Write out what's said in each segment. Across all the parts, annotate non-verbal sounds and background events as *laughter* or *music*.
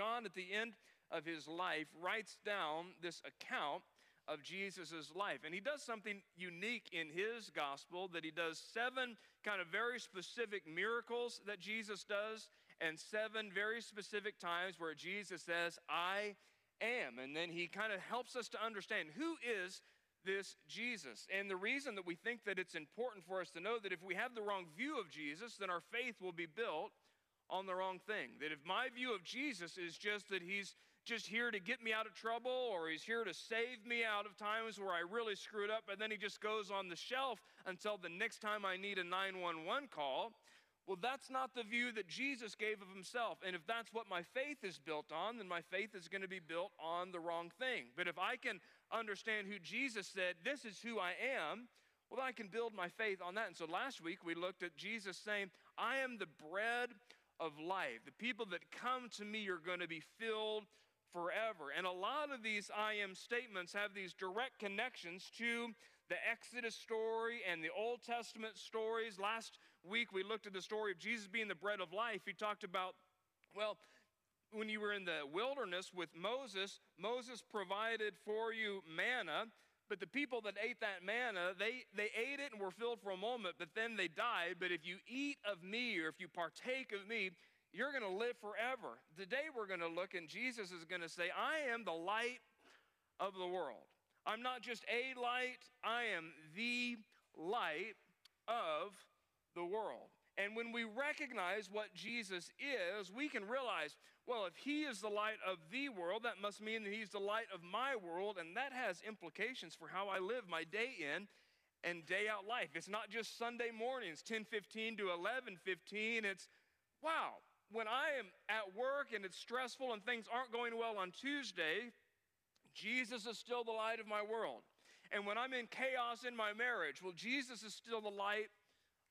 John, at the end of his life, writes down this account of Jesus' life. And he does something unique in his gospel that he does seven kind of very specific miracles that Jesus does, and seven very specific times where Jesus says, I am. And then he kind of helps us to understand who is this Jesus. And the reason that we think that it's important for us to know that if we have the wrong view of Jesus, then our faith will be built on the wrong thing. That if my view of Jesus is just that he's just here to get me out of trouble or he's here to save me out of times where I really screwed up and then he just goes on the shelf until the next time I need a 911 call, well, that's not the view that Jesus gave of himself. And if that's what my faith is built on, then my faith is going to be built on the wrong thing. But if I can understand who Jesus said, this is who I am, well, I can build my faith on that. And so last week we looked at Jesus saying, I am the bread of life. The people that come to me are going to be filled forever. And a lot of these I am statements have these direct connections to the Exodus story and the Old Testament stories. Last week we looked at the story of Jesus being the bread of life. He talked about, well, when you were in the wilderness with Moses, Moses provided for you manna. But the people that ate that manna, they, they ate it and were filled for a moment, but then they died. But if you eat of me or if you partake of me, you're going to live forever. Today we're going to look, and Jesus is going to say, I am the light of the world. I'm not just a light, I am the light of the world. And when we recognize what Jesus is, we can realize, well, if he is the light of the world, that must mean that he's the light of my world, and that has implications for how I live my day in and day out life. It's not just Sunday mornings, 10:15 to 11:15. It's wow, when I am at work and it's stressful and things aren't going well on Tuesday, Jesus is still the light of my world. And when I'm in chaos in my marriage, well, Jesus is still the light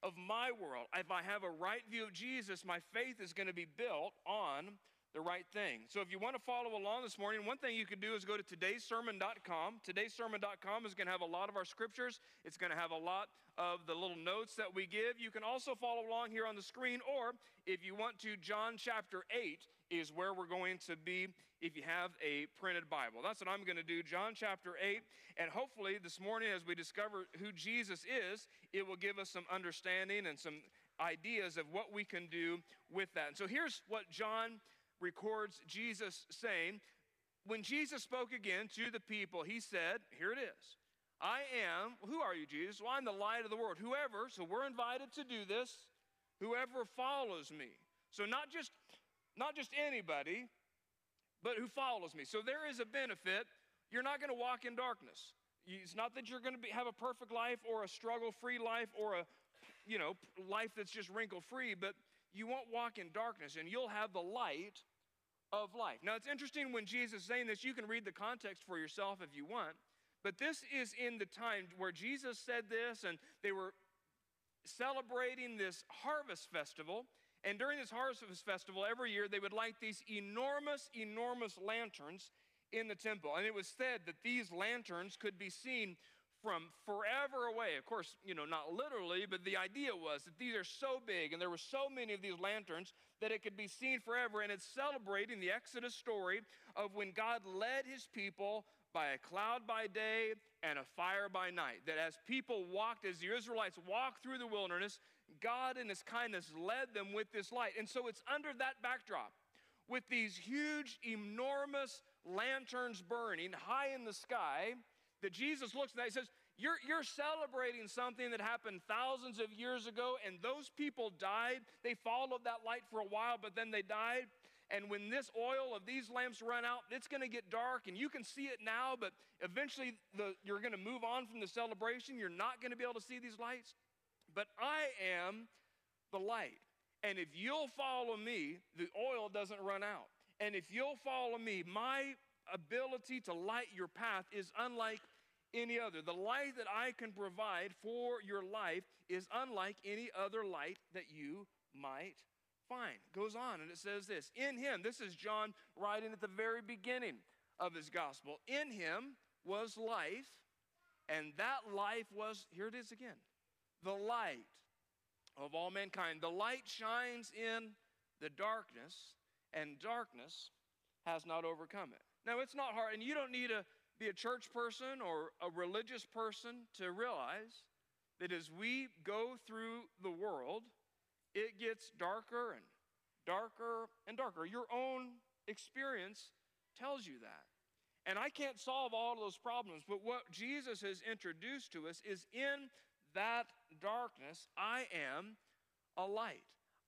of my world. If I have a right view of Jesus, my faith is going to be built on the right thing. So if you want to follow along this morning, one thing you could do is go to todaysermon.com. Todaysermon.com is going to have a lot of our scriptures. It's going to have a lot of the little notes that we give. You can also follow along here on the screen, or if you want to, John chapter 8 is where we're going to be if you have a printed Bible. That's what I'm going to do, John chapter 8. And hopefully this morning, as we discover who Jesus is, it will give us some understanding and some ideas of what we can do with that. And so here's what John records Jesus saying, when Jesus spoke again to the people, he said, Here it is. I am, who are you, Jesus? Well, I'm the light of the world. Whoever, so we're invited to do this, whoever follows me. So not just not just anybody, but who follows me. So there is a benefit. You're not going to walk in darkness. It's not that you're going to have a perfect life or a struggle-free life or a you know, life that's just wrinkle-free, but you won't walk in darkness and you'll have the light of life. Now, it's interesting when Jesus is saying this, you can read the context for yourself if you want, but this is in the time where Jesus said this and they were celebrating this harvest festival. And during this harvest festival, every year they would light these enormous, enormous lanterns in the temple. And it was said that these lanterns could be seen from forever away. Of course, you know, not literally, but the idea was that these are so big and there were so many of these lanterns that it could be seen forever. And it's celebrating the Exodus story of when God led his people by a cloud by day and a fire by night. That as people walked, as the Israelites walked through the wilderness, God in his kindness led them with this light. And so it's under that backdrop with these huge, enormous lanterns burning high in the sky that Jesus looks at that, he says, you're, you're celebrating something that happened thousands of years ago, and those people died. They followed that light for a while, but then they died. And when this oil of these lamps run out, it's going to get dark, and you can see it now, but eventually the, you're going to move on from the celebration. You're not going to be able to see these lights. But I am the light. And if you'll follow me, the oil doesn't run out. And if you'll follow me, my ability to light your path is unlike any other. The light that I can provide for your life is unlike any other light that you might find. Goes on and it says this In him, this is John writing at the very beginning of his gospel. In him was life, and that life was, here it is again, the light of all mankind. The light shines in the darkness, and darkness has not overcome it. Now, it's not hard, and you don't need to be a church person or a religious person to realize that as we go through the world, it gets darker and darker and darker. Your own experience tells you that. And I can't solve all those problems, but what Jesus has introduced to us is in that darkness, I am a light.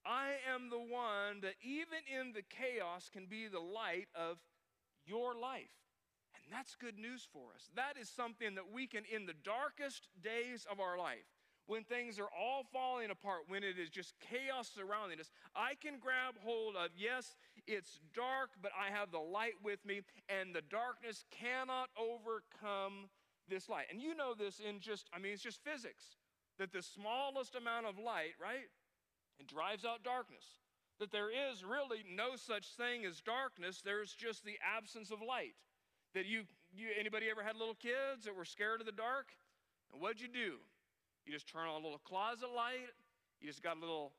I am the one that, even in the chaos, can be the light of your life. That's good news for us. That is something that we can, in the darkest days of our life, when things are all falling apart, when it is just chaos surrounding us, I can grab hold of, yes, it's dark, but I have the light with me, and the darkness cannot overcome this light. And you know this in just, I mean, it's just physics that the smallest amount of light, right, it drives out darkness. That there is really no such thing as darkness, there's just the absence of light. That you, you anybody ever had little kids that were scared of the dark? And what'd you do? You just turn on a little closet light. You just got a little,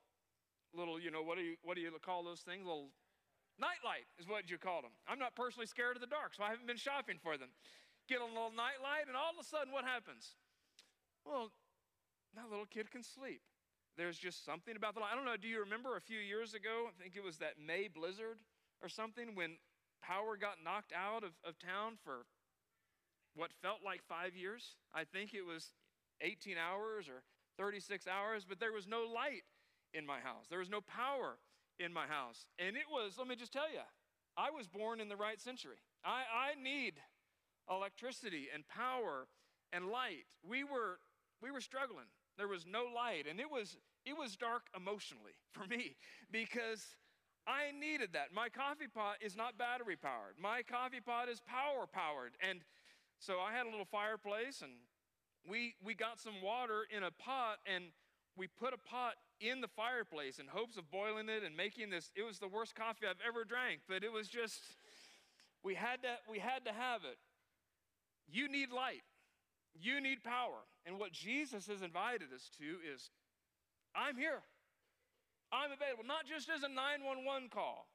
little, you know, what do you, what do you call those things? Little night light is what you call them. I'm not personally scared of the dark, so I haven't been shopping for them. Get a little night light, and all of a sudden, what happens? Well, that little kid can sleep. There's just something about the light. I don't know, do you remember a few years ago? I think it was that May blizzard or something when power got knocked out of, of town for what felt like five years. I think it was 18 hours or 36 hours, but there was no light in my house. There was no power in my house. And it was, let me just tell you, I was born in the right century. I, I need electricity and power and light. We were, we were struggling. There was no light, and it was, it was dark emotionally *laughs* for me because I needed that. My coffee pot is not battery powered, my coffee pot is power powered. And so I had a little fireplace and we, we got some water in a pot and we put a pot in the fireplace in hopes of boiling it and making this. It was the worst coffee I've ever drank, but it was just, we had to, we had to have it. You need light, you need power. And what Jesus has invited us to is I'm here. I'm available, not just as a 911 call,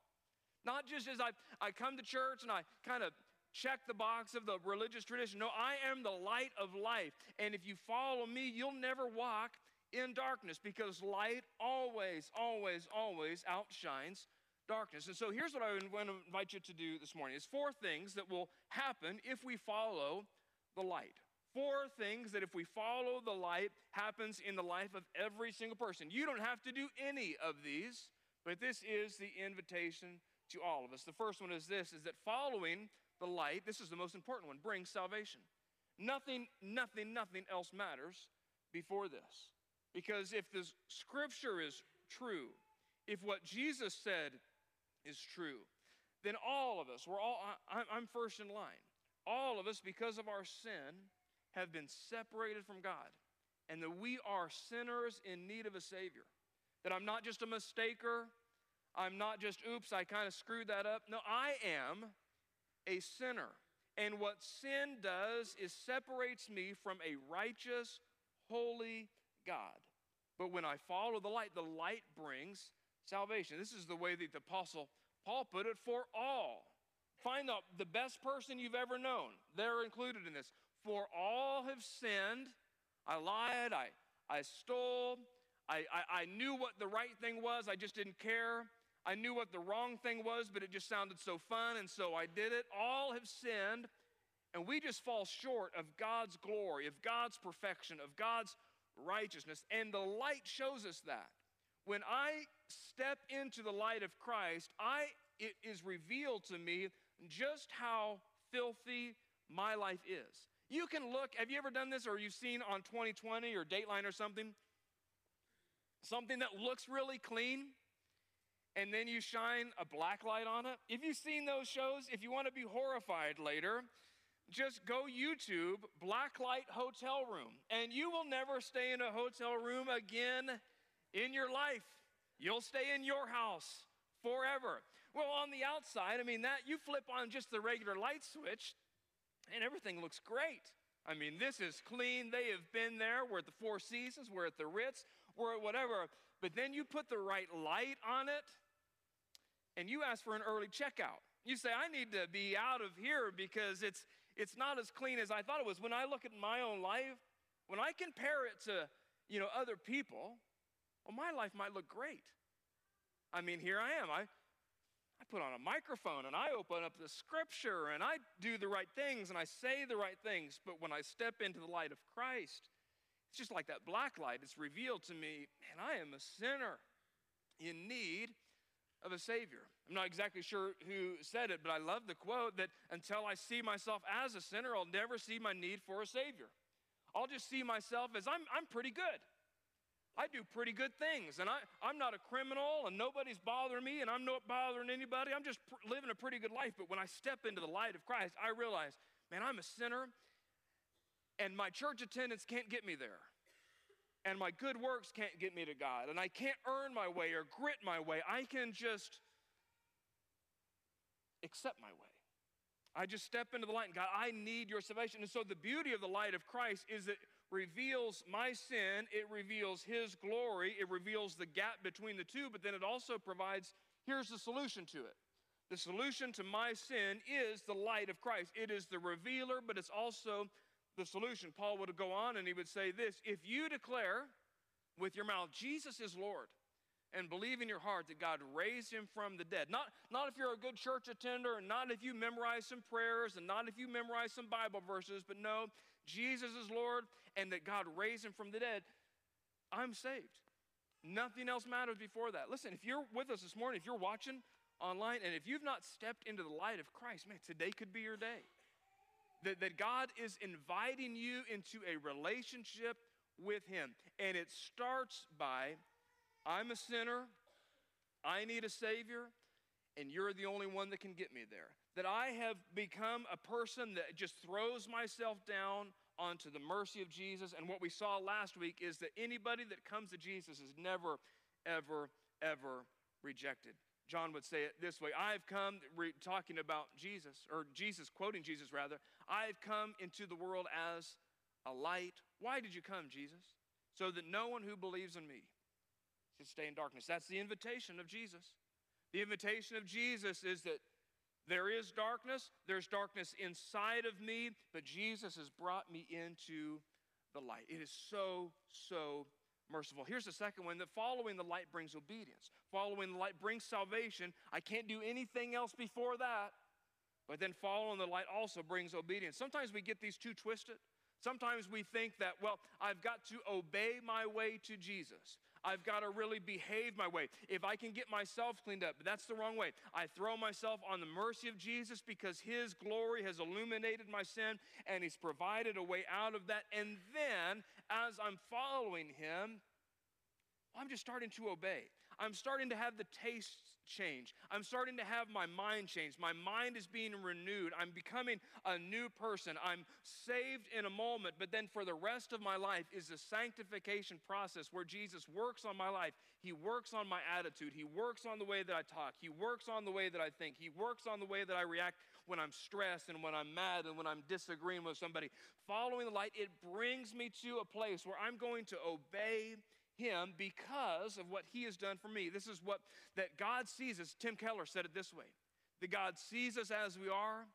not just as I, I come to church and I kind of check the box of the religious tradition. No, I am the light of life. And if you follow me, you'll never walk in darkness because light always, always, always outshines darkness. And so here's what I want to invite you to do this morning. is four things that will happen if we follow the light. Four things that if we follow the light happens in the life of every single person. You don't have to do any of these, but this is the invitation to all of us. The first one is this is that following the light, this is the most important one, brings salvation. Nothing, nothing, nothing else matters before this. Because if the scripture is true, if what Jesus said is true, then all of us, we're all, I'm first in line. All of us, because of our sin, have been separated from God. And that we are sinners in need of a Savior. That I'm not just a mistaker. I'm not just, oops, I kind of screwed that up. No, I am a sinner. And what sin does is separates me from a righteous, holy God. But when I follow the light, the light brings salvation. This is the way that the Apostle Paul put it for all. Find the, the best person you've ever known. They're included in this. For all have sinned. I lied, I, I stole, I, I, I knew what the right thing was, I just didn't care. I knew what the wrong thing was, but it just sounded so fun, and so I did it. All have sinned, and we just fall short of God's glory, of God's perfection, of God's righteousness. And the light shows us that. When I step into the light of Christ, I it is revealed to me just how filthy my life is. You can look, have you ever done this or you've seen on 20/20 or Dateline or something? Something that looks really clean, and then you shine a black light on it. If you've seen those shows, if you want to be horrified later, just go YouTube black light hotel room, and you will never stay in a hotel room again in your life. You'll stay in your house forever. Well, on the outside, I mean, that you flip on just the regular light switch, and everything looks great. I mean, this is clean. They have been there. We're at the Four Seasons, we're at the Ritz, we're at whatever. But then you put the right light on it, and you ask for an early checkout. You say, I need to be out of here because it's, it's not as clean as I thought it was. When I look at my own life, when I compare it to, you know, other people, well, my life might look great. I mean, here I am. I, I put on a microphone and I open up the scripture and I do the right things and I say the right things. But when I step into the light of Christ, it's just like that black light. It's revealed to me, man, I am a sinner in need of a Savior. I'm not exactly sure who said it, but I love the quote that until I see myself as a sinner, I'll never see my need for a Savior. I'll just see myself as I'm, I'm pretty good. I do pretty good things, and I, I'm not a criminal, and nobody's bothering me, and I'm not bothering anybody. I'm just pr- living a pretty good life. But when I step into the light of Christ, I realize, man, I'm a sinner, and my church attendance can't get me there and my good works can't get me to God, and I can't earn my way or grit my way. I can just accept my way. I just step into the light, and God, I need your salvation. And so, the beauty of the light of Christ is it reveals my sin, it reveals His glory, it reveals the gap between the two, but then it also provides here's the solution to it. The solution to my sin is the light of Christ. It is the revealer, but it's also the solution. Paul would go on and he would say this If you declare with your mouth, Jesus is Lord, and believe in your heart that God raised him from the dead, not, not if you're a good church attender, and not if you memorize some prayers, and not if you memorize some Bible verses, but no, Jesus is Lord, and that God raised him from the dead, I'm saved. Nothing else matters before that. Listen, if you're with us this morning, if you're watching online, and if you've not stepped into the light of Christ, man, today could be your day. That, that God is inviting you into a relationship with Him. And it starts by I'm a sinner, I need a Savior, and you're the only one that can get me there. That I have become a person that just throws myself down onto the mercy of Jesus. And what we saw last week is that anybody that comes to Jesus is never, ever, ever rejected. John would say it this way I've come, re- talking about Jesus, or Jesus quoting Jesus rather, I've come into the world as a light. Why did you come, Jesus? So that no one who believes in me should stay in darkness. That's the invitation of Jesus. The invitation of Jesus is that there is darkness, there's darkness inside of me, but Jesus has brought me into the light. It is so, so merciful. Here's the second one that following the light brings obedience. Following the light brings salvation. I can't do anything else before that. But then following the light also brings obedience. Sometimes we get these two twisted. Sometimes we think that, well, I've got to obey my way to Jesus. I've got to really behave my way. If I can get myself cleaned up, but that's the wrong way. I throw myself on the mercy of Jesus because his glory has illuminated my sin and he's provided a way out of that. And then, as I'm following him, I'm just starting to obey. I'm starting to have the taste change. I'm starting to have my mind change. My mind is being renewed. I'm becoming a new person. I'm saved in a moment, but then for the rest of my life is a sanctification process where Jesus works on my life. He works on my attitude. He works on the way that I talk. He works on the way that I think. He works on the way that I react when I'm stressed and when I'm mad and when I'm disagreeing with somebody. Following the light, it brings me to a place where I'm going to obey him because of what he has done for me. This is what that God sees us. Tim Keller said it this way that God sees us as we are,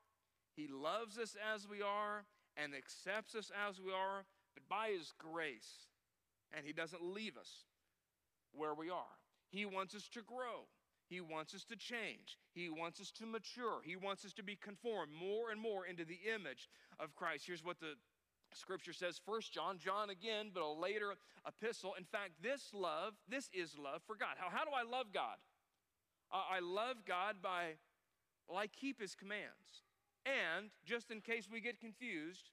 he loves us as we are, and accepts us as we are, but by his grace, and he doesn't leave us where we are. He wants us to grow. He wants us to change. He wants us to mature. He wants us to be conformed more and more into the image of Christ. Here's what the Scripture says, First John, John again, but a later epistle. In fact, this love, this is love for God. How, how do I love God? Uh, I love God by, well, I keep his commands. And just in case we get confused,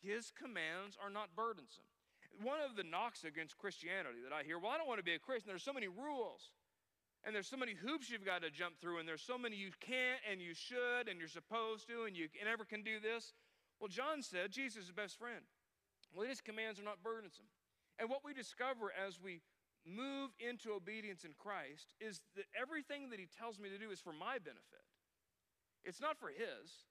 his commands are not burdensome. One of the knocks against Christianity that I hear, well, I don't want to be a Christian. There's so many rules. And there's so many hoops you've got to jump through, and there's so many you can't and you should and you're supposed to, and you never can do this. Well, John said Jesus is the best friend. Well, his commands are not burdensome. And what we discover as we move into obedience in Christ is that everything that he tells me to do is for my benefit. It's not for his.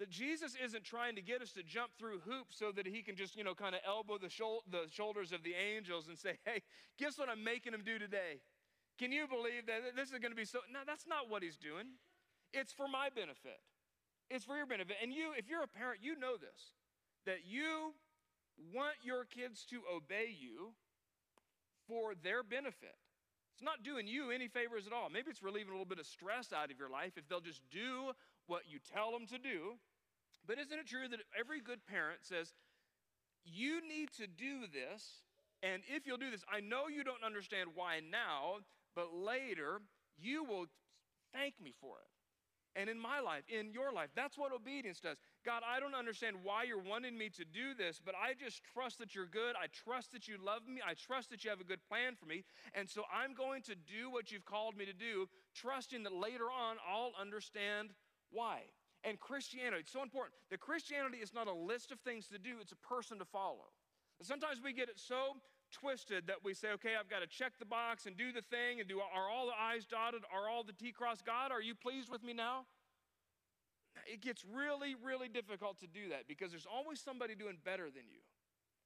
That Jesus isn't trying to get us to jump through hoops so that he can just, you know, kind of elbow the, shol- the shoulders of the angels and say, hey, guess what I'm making them do today? Can you believe that this is going to be so? No, that's not what he's doing. It's for my benefit. It's for your benefit. And you, if you're a parent, you know this that you want your kids to obey you for their benefit. It's not doing you any favors at all. Maybe it's relieving a little bit of stress out of your life if they'll just do what you tell them to do. But isn't it true that every good parent says, You need to do this, and if you'll do this, I know you don't understand why now, but later you will thank me for it and in my life, in your life. That's what obedience does. God, I don't understand why you're wanting me to do this, but I just trust that you're good. I trust that you love me. I trust that you have a good plan for me. And so I'm going to do what you've called me to do, trusting that later on I'll understand why. And Christianity, it's so important. The Christianity is not a list of things to do, it's a person to follow. sometimes we get it so twisted that we say, okay, I've got to check the box and do the thing and do are all the I's dotted? Are all the T crossed? God, are you pleased with me now? It gets really, really difficult to do that because there's always somebody doing better than you,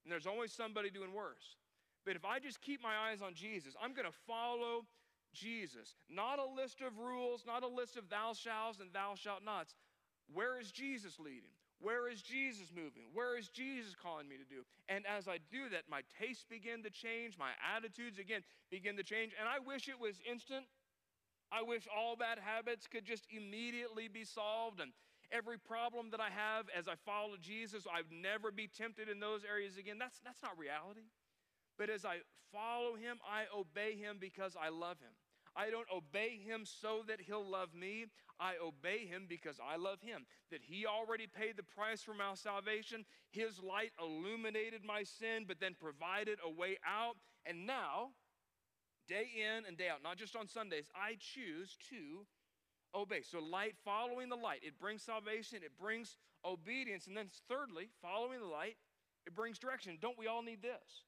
and there's always somebody doing worse. But if I just keep my eyes on Jesus, I'm going to follow Jesus. Not a list of rules, not a list of thou shalt and thou shalt nots. Where is Jesus leading? Where is Jesus moving? Where is Jesus calling me to do? And as I do that, my tastes begin to change, my attitudes again begin to change. And I wish it was instant. I wish all bad habits could just immediately be solved and every problem that I have as I follow Jesus, I'd never be tempted in those areas again. That's, that's not reality. But as I follow him, I obey him because I love him. I don't obey him so that he'll love me. I obey him because I love him. That he already paid the price for my salvation. His light illuminated my sin, but then provided a way out. And now, day in and day out, not just on Sundays, I choose to obey. So, light, following the light, it brings salvation, it brings obedience. And then, thirdly, following the light, it brings direction. Don't we all need this?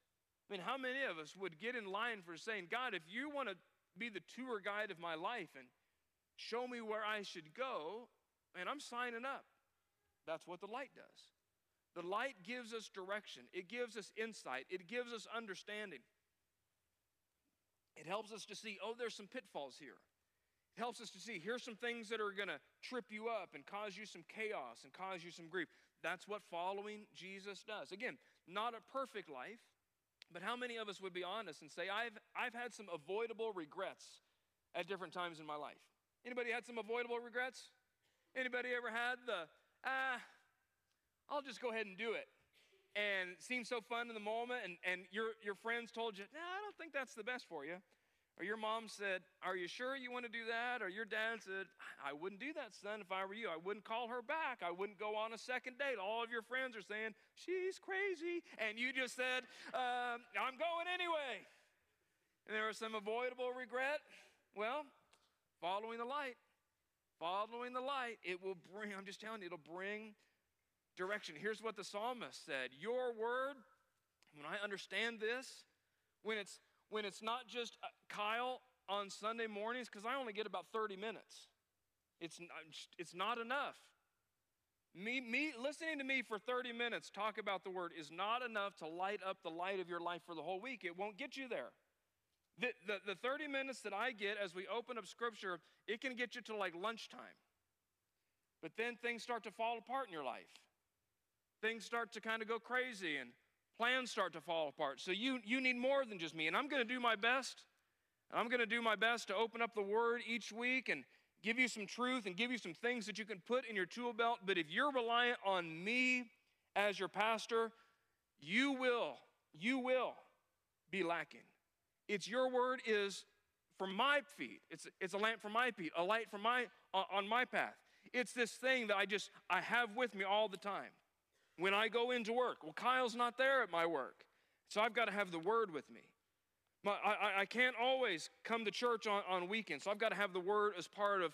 I mean, how many of us would get in line for saying, God, if you want to be the tour guide of my life and show me where I should go, and I'm signing up. That's what the light does. The light gives us direction, it gives us insight, it gives us understanding. It helps us to see, oh, there's some pitfalls here. It helps us to see, here's some things that are going to trip you up and cause you some chaos and cause you some grief. That's what following Jesus does. Again, not a perfect life, but how many of us would be honest and say, I've, I've had some avoidable regrets at different times in my life? Anybody had some avoidable regrets? Anybody ever had the, ah, I'll just go ahead and do it? And it seemed so fun in the moment, and, and your, your friends told you, no, I don't think that's the best for you. Or your mom said, Are you sure you want to do that? Or your dad said, I wouldn't do that, son, if I were you. I wouldn't call her back. I wouldn't go on a second date. All of your friends are saying, She's crazy. And you just said, um, I'm going anyway. And there was some avoidable regret. Well, following the light, following the light, it will bring, I'm just telling you, it'll bring direction. Here's what the psalmist said Your word, when I understand this, when it's when it's not just Kyle on Sunday mornings, because I only get about 30 minutes. It's, it's not enough. Me, me listening to me for 30 minutes talk about the word is not enough to light up the light of your life for the whole week. It won't get you there. The, the, the 30 minutes that I get as we open up scripture, it can get you to like lunchtime. But then things start to fall apart in your life. Things start to kind of go crazy and plans start to fall apart. So you, you need more than just me. And I'm going to do my best. I'm going to do my best to open up the word each week and give you some truth and give you some things that you can put in your tool belt. But if you're reliant on me as your pastor, you will, you will be lacking. It's your word is for my feet. It's, it's a lamp for my feet, a light for my on my path. It's this thing that I just I have with me all the time when I go into work. Well, Kyle's not there at my work, so I've got to have the word with me. My, I, I can't always come to church on, on weekends, so I've got to have the word as part of,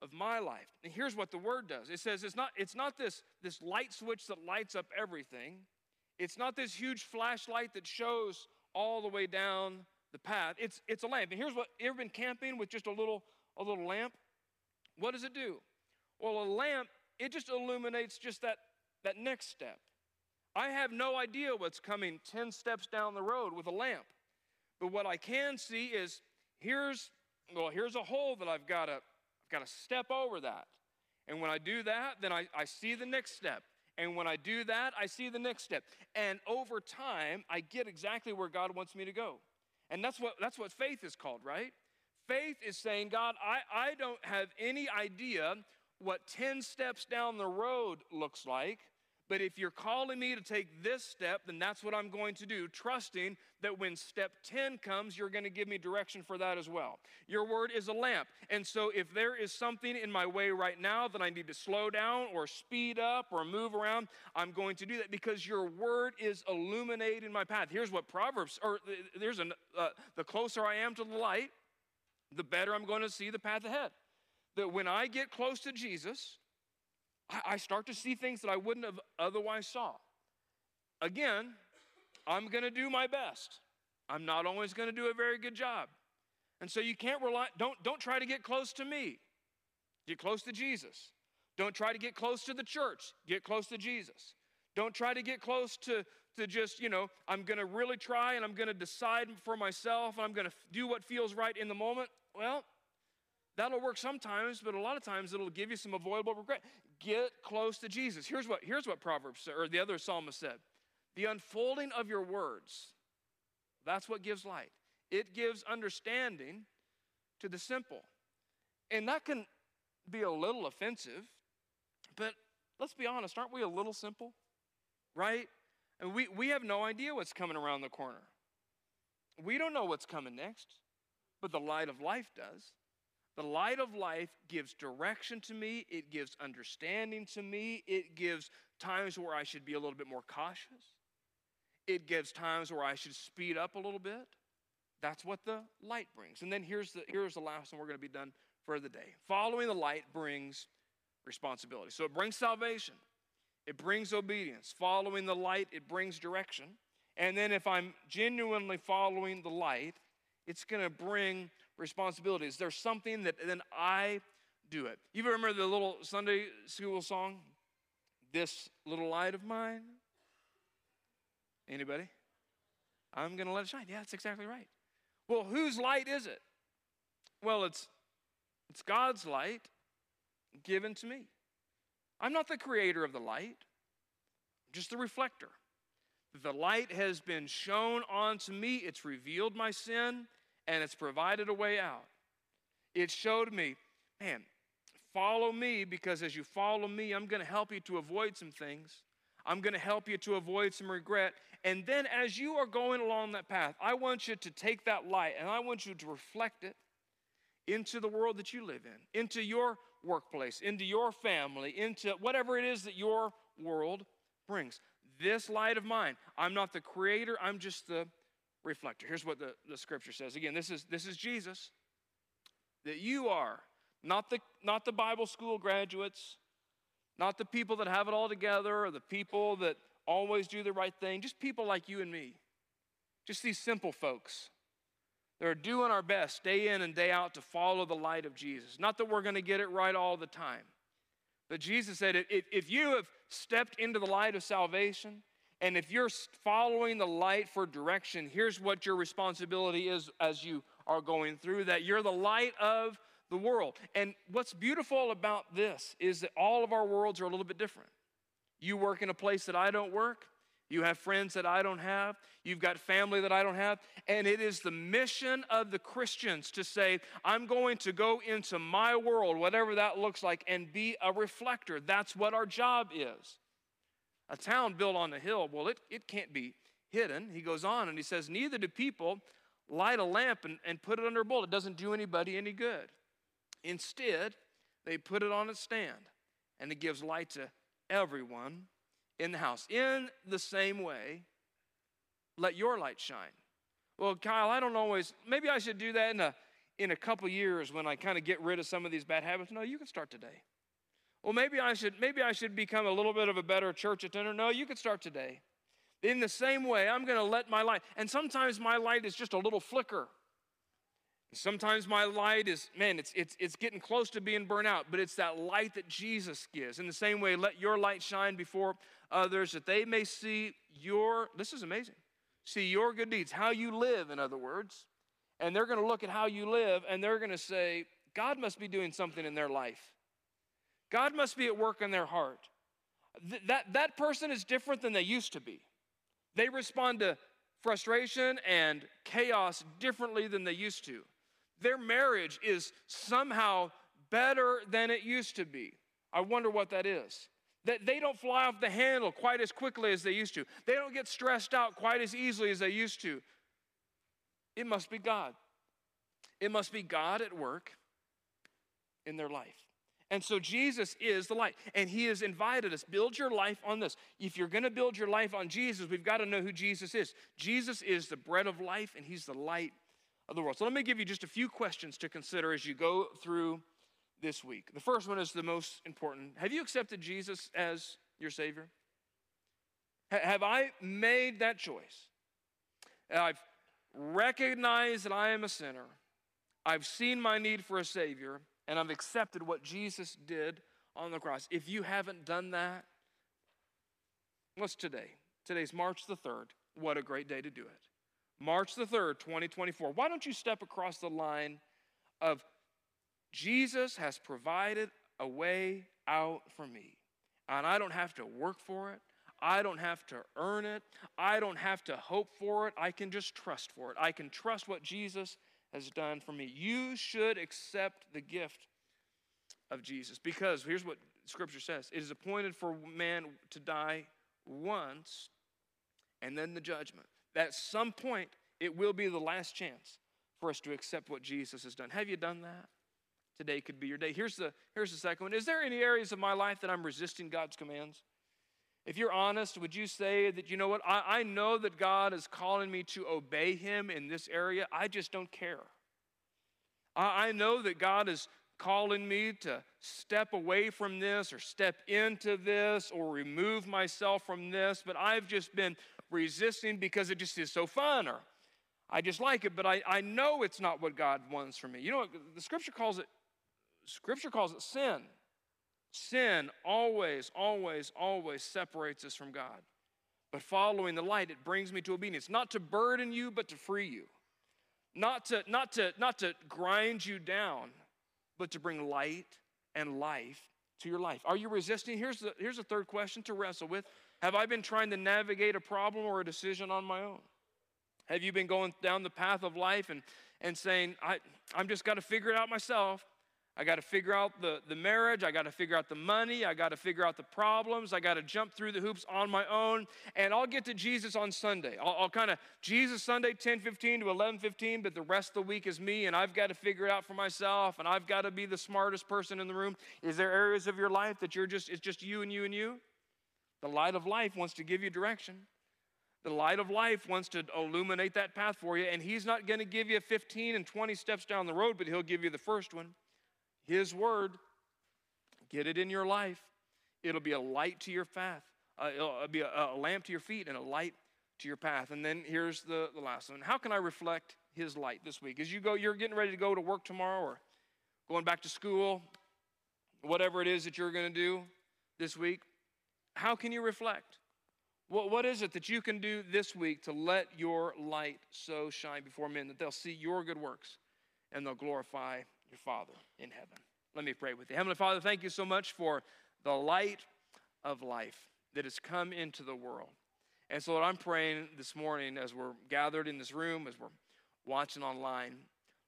of my life. And here's what the word does it says it's not, it's not this, this light switch that lights up everything, it's not this huge flashlight that shows all the way down the path. It's, it's a lamp. And here's what you ever been camping with just a little, a little lamp? What does it do? Well, a lamp, it just illuminates just that that next step. I have no idea what's coming 10 steps down the road with a lamp. But what I can see is here's well, here's a hole that I've got to I've got to step over that. And when I do that, then I, I see the next step. And when I do that, I see the next step. And over time, I get exactly where God wants me to go. And that's what, that's what faith is called, right? Faith is saying, God, I, I don't have any idea what 10 steps down the road looks like, but if you're calling me to take this step, then that's what I'm going to do, trusting that when step 10 comes, you're going to give me direction for that as well. Your word is a lamp. And so if there is something in my way right now that I need to slow down or speed up or move around, I'm going to do that because your word is illuminating my path. Here's what Proverbs, or there's an, uh, the closer I am to the light, the better I'm going to see the path ahead. That when I get close to Jesus, I start to see things that I wouldn't have otherwise saw. Again, I'm going to do my best. I'm not always going to do a very good job. And so you can't rely, don't, don't try to get close to me. Get close to Jesus. Don't try to get close to the church. Get close to Jesus. Don't try to get close to, to just, you know, I'm going to really try and I'm going to decide for myself and I'm going to do what feels right in the moment. Well, that'll work sometimes, but a lot of times it'll give you some avoidable regret. Get close to Jesus. Here's what, here's what Proverbs or the other psalmist said The unfolding of your words, that's what gives light. It gives understanding to the simple. And that can be a little offensive, but let's be honest, aren't we a little simple? Right? And we, we have no idea what's coming around the corner. We don't know what's coming next, but the light of life does. The light of life gives direction to me, it gives understanding to me, it gives times where I should be a little bit more cautious, it gives times where I should speed up a little bit. That's what the light brings. And then here's the, here's the last one we're going to be done for the day. Following the light brings responsibility. So it brings salvation, it brings obedience. Following the light, it brings direction. And then if I'm genuinely following the light, it's going to bring responsibilities. There's something that then I do it. You remember the little Sunday school song? This little light of mine? Anybody? I'm going to let it shine. Yeah, that's exactly right. Well, whose light is it? Well, it's it's God's light given to me. I'm not the creator of the light, I'm just the reflector. The light has been shown onto me, it's revealed my sin, and it's provided a way out. It showed me, man, follow me because as you follow me, I'm going to help you to avoid some things. I'm going to help you to avoid some regret. And then as you are going along that path, I want you to take that light and I want you to reflect it into the world that you live in, into your workplace, into your family, into whatever it is that your world brings. This light of mine, I'm not the creator, I'm just the reflector. Here's what the, the scripture says. Again, this is this is Jesus. That you are not the not the Bible school graduates, not the people that have it all together, or the people that always do the right thing, just people like you and me. Just these simple folks that are doing our best day in and day out to follow the light of Jesus. Not that we're going to get it right all the time. But Jesus said, if, if you have stepped into the light of salvation, and if you're following the light for direction, here's what your responsibility is as you are going through that. You're the light of the world. And what's beautiful about this is that all of our worlds are a little bit different. You work in a place that I don't work. You have friends that I don't have. You've got family that I don't have. And it is the mission of the Christians to say, I'm going to go into my world, whatever that looks like, and be a reflector. That's what our job is. A town built on a hill, well, it, it can't be hidden. He goes on and he says, Neither do people light a lamp and, and put it under a bowl. It doesn't do anybody any good. Instead, they put it on a stand and it gives light to everyone in the house. In the same way, let your light shine. Well, Kyle, I don't always, maybe I should do that in a, in a couple years when I kind of get rid of some of these bad habits. No, you can start today. Well, maybe I should maybe I should become a little bit of a better church attender. No, you can start today. In the same way, I'm going to let my light. And sometimes my light is just a little flicker. Sometimes my light is, man, it's, it's, it's getting close to being burnt out, but it's that light that Jesus gives. In the same way, let your light shine before others that they may see your, this is amazing, see your good deeds, how you live, in other words. And they're going to look at how you live and they're going to say, God must be doing something in their life. God must be at work in their heart. Th- that, that person is different than they used to be. They respond to frustration and chaos differently than they used to. Their marriage is somehow better than it used to be. I wonder what that is. That they don't fly off the handle quite as quickly as they used to. They don't get stressed out quite as easily as they used to. It must be God. It must be God at work in their life. And so Jesus is the light, and He has invited us build your life on this. If you're going to build your life on Jesus, we've got to know who Jesus is. Jesus is the bread of life, and He's the light of the world. So let me give you just a few questions to consider as you go through this week. The first one is the most important. Have you accepted Jesus as your Savior? have I made that choice? I've recognized that I am a sinner. I've seen my need for a Savior and I've accepted what Jesus did on the cross. If you haven't done that, what's today? Today's March the 3rd. What a great day to do it. March the 3rd, 2024. Why don't you step across the line of Jesus has provided a way out for me, and I don't have to work for it. I don't have to earn it. I don't have to hope for it. I can just trust for it. I can trust what Jesus has done for me. You should accept the gift of Jesus because here's what Scripture says it is appointed for man to die once and then the judgment. At some point, it will be the last chance for us to accept what Jesus has done. Have you done that? Today could be your day. Here's the, here's the second one. Is there any areas of my life that I'm resisting God's commands? If you're honest, would you say that, you know what, I, I know that God is calling me to obey Him in this area, I just don't care. I, I know that God is calling me to step away from this or step into this or remove myself from this, but I've just been resisting because it just is so fun or I just like it, but I, I know it's not what God wants for me. You know what? The scripture calls it, scripture calls it sin. Sin always, always, always separates us from God. But following the light, it brings me to obedience, not to burden you, but to free you. Not to, not to, not to grind you down, but to bring light and life to your life. Are you resisting? Here's the, here's the third question to wrestle with. Have I been trying to navigate a problem or a decision on my own? Have you been going down the path of life and, and saying, I, I'm just got to figure it out myself? I got to figure out the, the marriage. I got to figure out the money. I got to figure out the problems. I got to jump through the hoops on my own. And I'll get to Jesus on Sunday. I'll, I'll kind of, Jesus Sunday, 10 15 to 11 15, but the rest of the week is me, and I've got to figure it out for myself, and I've got to be the smartest person in the room. Is there areas of your life that you're just, it's just you and you and you? The light of life wants to give you direction. The light of life wants to illuminate that path for you, and He's not going to give you 15 and 20 steps down the road, but He'll give you the first one. His word, get it in your life. It'll be a light to your path, uh, it'll be a, a, lamp to your feet and a light to your path. And then here's the, the last one How can I reflect His light this week? As you go, you're getting ready to go to work tomorrow or going back to school, whatever it is that you're going to do this week, how can you reflect? What, what is it that you can do this week to let your light so shine before men that they'll see your good works and they'll glorify your Father in heaven. Let me pray with you. Heavenly Father, thank you so much for the light of life that has come into the world. And so, Lord, I'm praying this morning as we're gathered in this room, as we're watching online,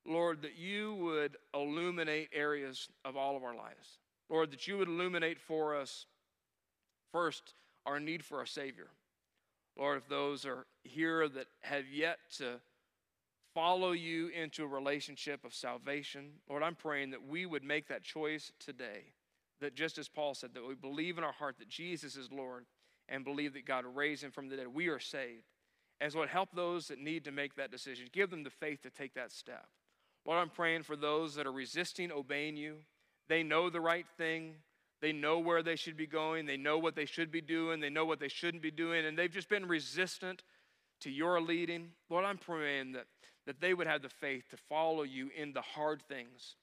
Lord, that you would illuminate areas of all of our lives. Lord, that you would illuminate for us, first, our need for a Savior. Lord, if those are here that have yet to follow you into a relationship of salvation. Lord, I'm praying that we would make that choice today. That just as Paul said, that we believe in our heart that Jesus is Lord and believe that God raised him from the dead, we are saved. And so, Lord, help those that need to make that decision. Give them the faith to take that step. Lord, I'm praying for those that are resisting obeying you. They know the right thing. They know where they should be going. They know what they should be doing. They know what they shouldn't be doing. And they've just been resistant to your leading. Lord, I'm praying that that they would have the faith to follow you in the hard things,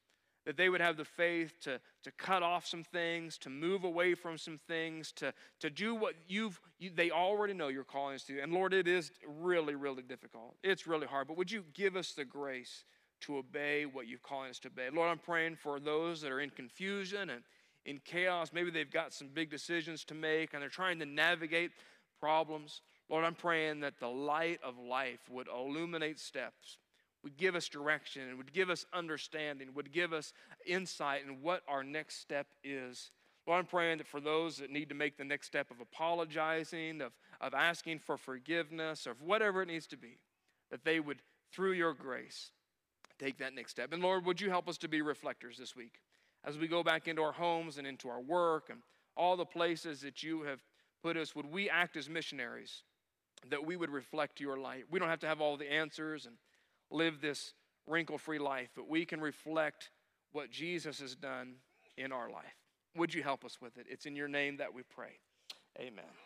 that they would have the faith to, to cut off some things, to move away from some things, to, to do what you've, you, they already know you're calling us to. And Lord, it is really, really difficult. It's really hard. But would you give us the grace to obey what you're calling us to obey. Lord, I'm praying for those that are in confusion and in chaos. Maybe they've got some big decisions to make and they're trying to navigate problems. Lord, I'm praying that the light of life would illuminate steps, would give us direction, and would give us understanding, would give us insight in what our next step is. Lord, I'm praying that for those that need to make the next step of apologizing, of, of asking for forgiveness, or whatever it needs to be, that they would, through your grace, take that next step. And Lord, would you help us to be reflectors this week as we go back into our homes and into our work and all the places that you have put us? Would we act as missionaries? that we would reflect your light. We don't have to have all the answers and live this wrinkle free life, but we can reflect what Jesus has done in our life. Would you help us with it? It's in your name that we pray. Amen.